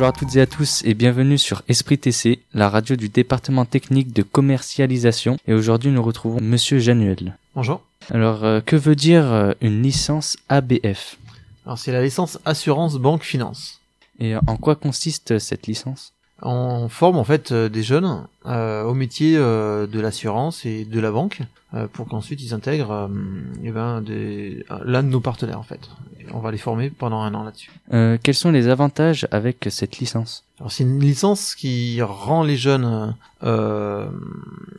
Bonjour à toutes et à tous et bienvenue sur Esprit TC, la radio du département technique de commercialisation. Et aujourd'hui, nous retrouvons Monsieur Januel. Bonjour. Alors, euh, que veut dire euh, une licence ABF Alors c'est la licence assurance banque finance. Et en quoi consiste cette licence? On forme en fait euh, des jeunes euh, au métier euh, de l'assurance et de la banque euh, pour qu'ensuite ils intègrent euh, eh ben, des- l'un de nos partenaires en fait. Et on va les former pendant un an là-dessus. Euh, Quels sont les avantages avec cette licence? Alors c'est une licence qui rend les jeunes, euh,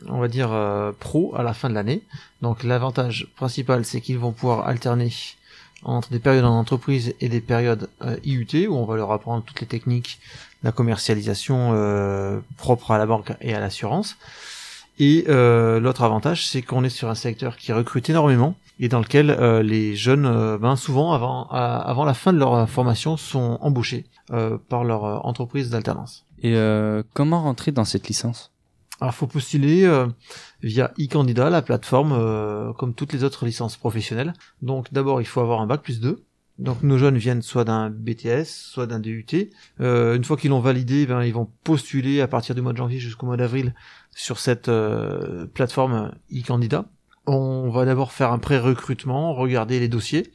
on va dire, euh, pro à la fin de l'année. Donc l'avantage principal, c'est qu'ils vont pouvoir alterner entre des périodes en entreprise et des périodes euh, IUT, où on va leur apprendre toutes les techniques de la commercialisation euh, propre à la banque et à l'assurance. Et euh, l'autre avantage, c'est qu'on est sur un secteur qui recrute énormément et dans lequel euh, les jeunes, euh, ben, souvent avant, avant la fin de leur formation, sont embauchés euh, par leur entreprise d'alternance. Et comment rentrer dans cette licence? Alors, faut postuler euh, via e-candidat, la plateforme, euh, comme toutes les autres licences professionnelles. Donc, d'abord, il faut avoir un bac plus 2. Donc, nos jeunes viennent soit d'un BTS, soit d'un DUT. Euh, une fois qu'ils l'ont validé, ben, ils vont postuler à partir du mois de janvier jusqu'au mois d'avril sur cette euh, plateforme e-candidat. On va d'abord faire un pré-recrutement, regarder les dossiers,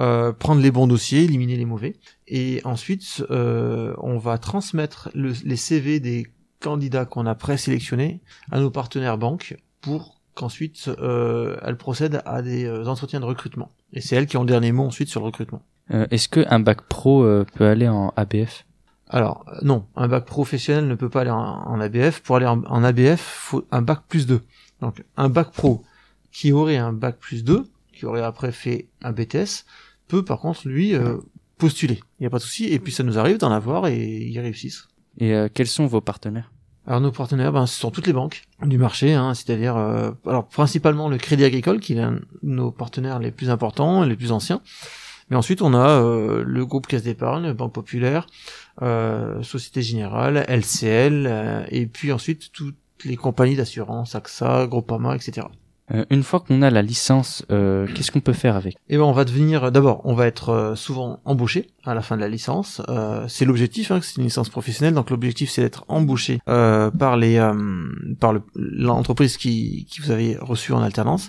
euh, prendre les bons dossiers, éliminer les mauvais, et ensuite euh, on va transmettre le- les CV des candidats qu'on a présélectionnés à nos partenaires banques pour qu'ensuite euh, elles procèdent à des euh, entretiens de recrutement. Et c'est elles qui ont le dernier mot ensuite sur le recrutement. Euh, Est-ce qu'un bac pro euh, peut aller en ABF Alors euh, non, un bac professionnel ne peut pas aller en, en ABF. Pour aller en, en ABF, faut un bac plus 2. Donc un bac pro qui aurait un bac plus 2, qui aurait après fait un BTS, peut par contre lui euh, postuler. Il n'y a pas de souci. Et puis ça nous arrive d'en avoir et ils réussissent. Et euh, quels sont vos partenaires? Alors nos partenaires, ben, ce sont toutes les banques du marché, hein, c'est-à-dire euh, alors principalement le Crédit Agricole qui est l'un de nos partenaires les plus importants, et les plus anciens. Mais ensuite on a euh, le groupe Caisse d'épargne, Banque Populaire, euh, Société Générale, LCL, euh, et puis ensuite toutes les compagnies d'assurance, AXA, Groupama, etc. Euh, Une fois qu'on a la licence, euh, qu'est-ce qu'on peut faire avec? Et ben on va devenir d'abord on va être euh, souvent embauché à la fin de la licence. Euh, c'est l'objectif, hein, c'est une licence professionnelle, donc l'objectif c'est d'être embauché euh, par les euh, par le- l'entreprise qui qui vous avez reçu en alternance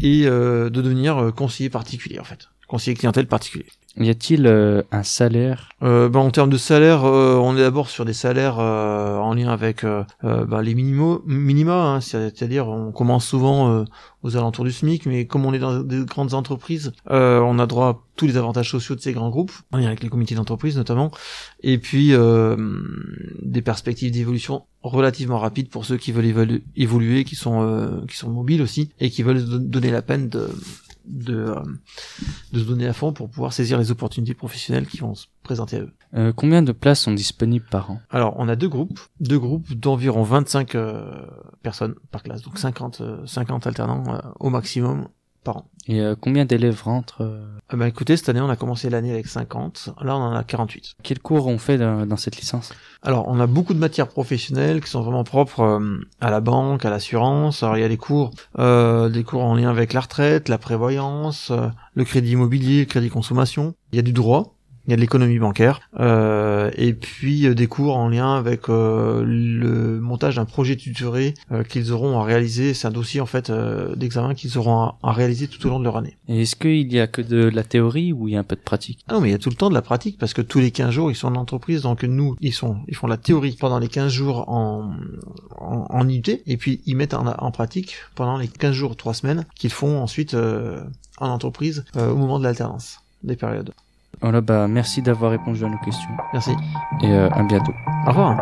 et euh, de devenir euh, conseiller particulier en fait, conseiller clientèle particulier. Y a-t-il euh, un salaire? Euh, ben, en termes de salaire, euh, on est d'abord sur des salaires euh, en lien avec euh, euh, ben, les minima, hein, c'est- c'est-à-dire on commence souvent aux alentours du SMIC, mais comme on est dans des grandes entreprises, on a droit à tous les avantages sociaux de ces grands groupes, en lien avec les comités d'entreprise notamment, et puis des perspectives d'évolution relativement rapides pour ceux qui veulent évolu- évoluer, qui sont qui sont mobiles aussi, et qui veulent donner la peine de de, euh, de se donner à fond pour pouvoir saisir les opportunités professionnelles qui vont se présenter à eux. Euh, Combien de places sont disponibles par an Alors, on a deux groupes, deux groupes d'environ 25 euh, personnes par classe, donc 50, euh, 50 alternants euh, au maximum par an. Et euh, combien d'élèves rentrent euh Eh ben, écoutez, cette année, on a commencé l'année avec 50, là, on en a 48. Quels cours on fait dans, dans cette licence? Alors, on a beaucoup de matières professionnelles qui sont vraiment propres euh, à la banque, à l'assurance. Alors, il y a des cours, euh, des cours en lien avec la retraite, la prévoyance, euh, le crédit immobilier, le crédit consommation. Il y a du droit, il y a de l'économie bancaire, euh, et puis euh, des cours en lien avec euh, le montage d'un projet tutoré euh, qu'ils auront à réaliser. C'est un dossier en fait euh, d'examen qu'ils auront à, à réaliser tout au long de leur année. Et est-ce qu'il y a que de la théorie ou il y a un peu de pratique? Ah non, mais il y a tout le temps de la pratique parce que tous les 15 jours, ils sont en entreprise. Donc nous, ils sont, ils font la théorie pendant les 15 jours en, en, en et puis ils mettent en, en pratique pendant les 15 jours, 3 semaines qu'ils font ensuite euh, en entreprise euh, au moment de l'alternance des périodes. Voilà, bah merci d'avoir répondu à nos questions Merci. et euh, à bientôt. Au revoir.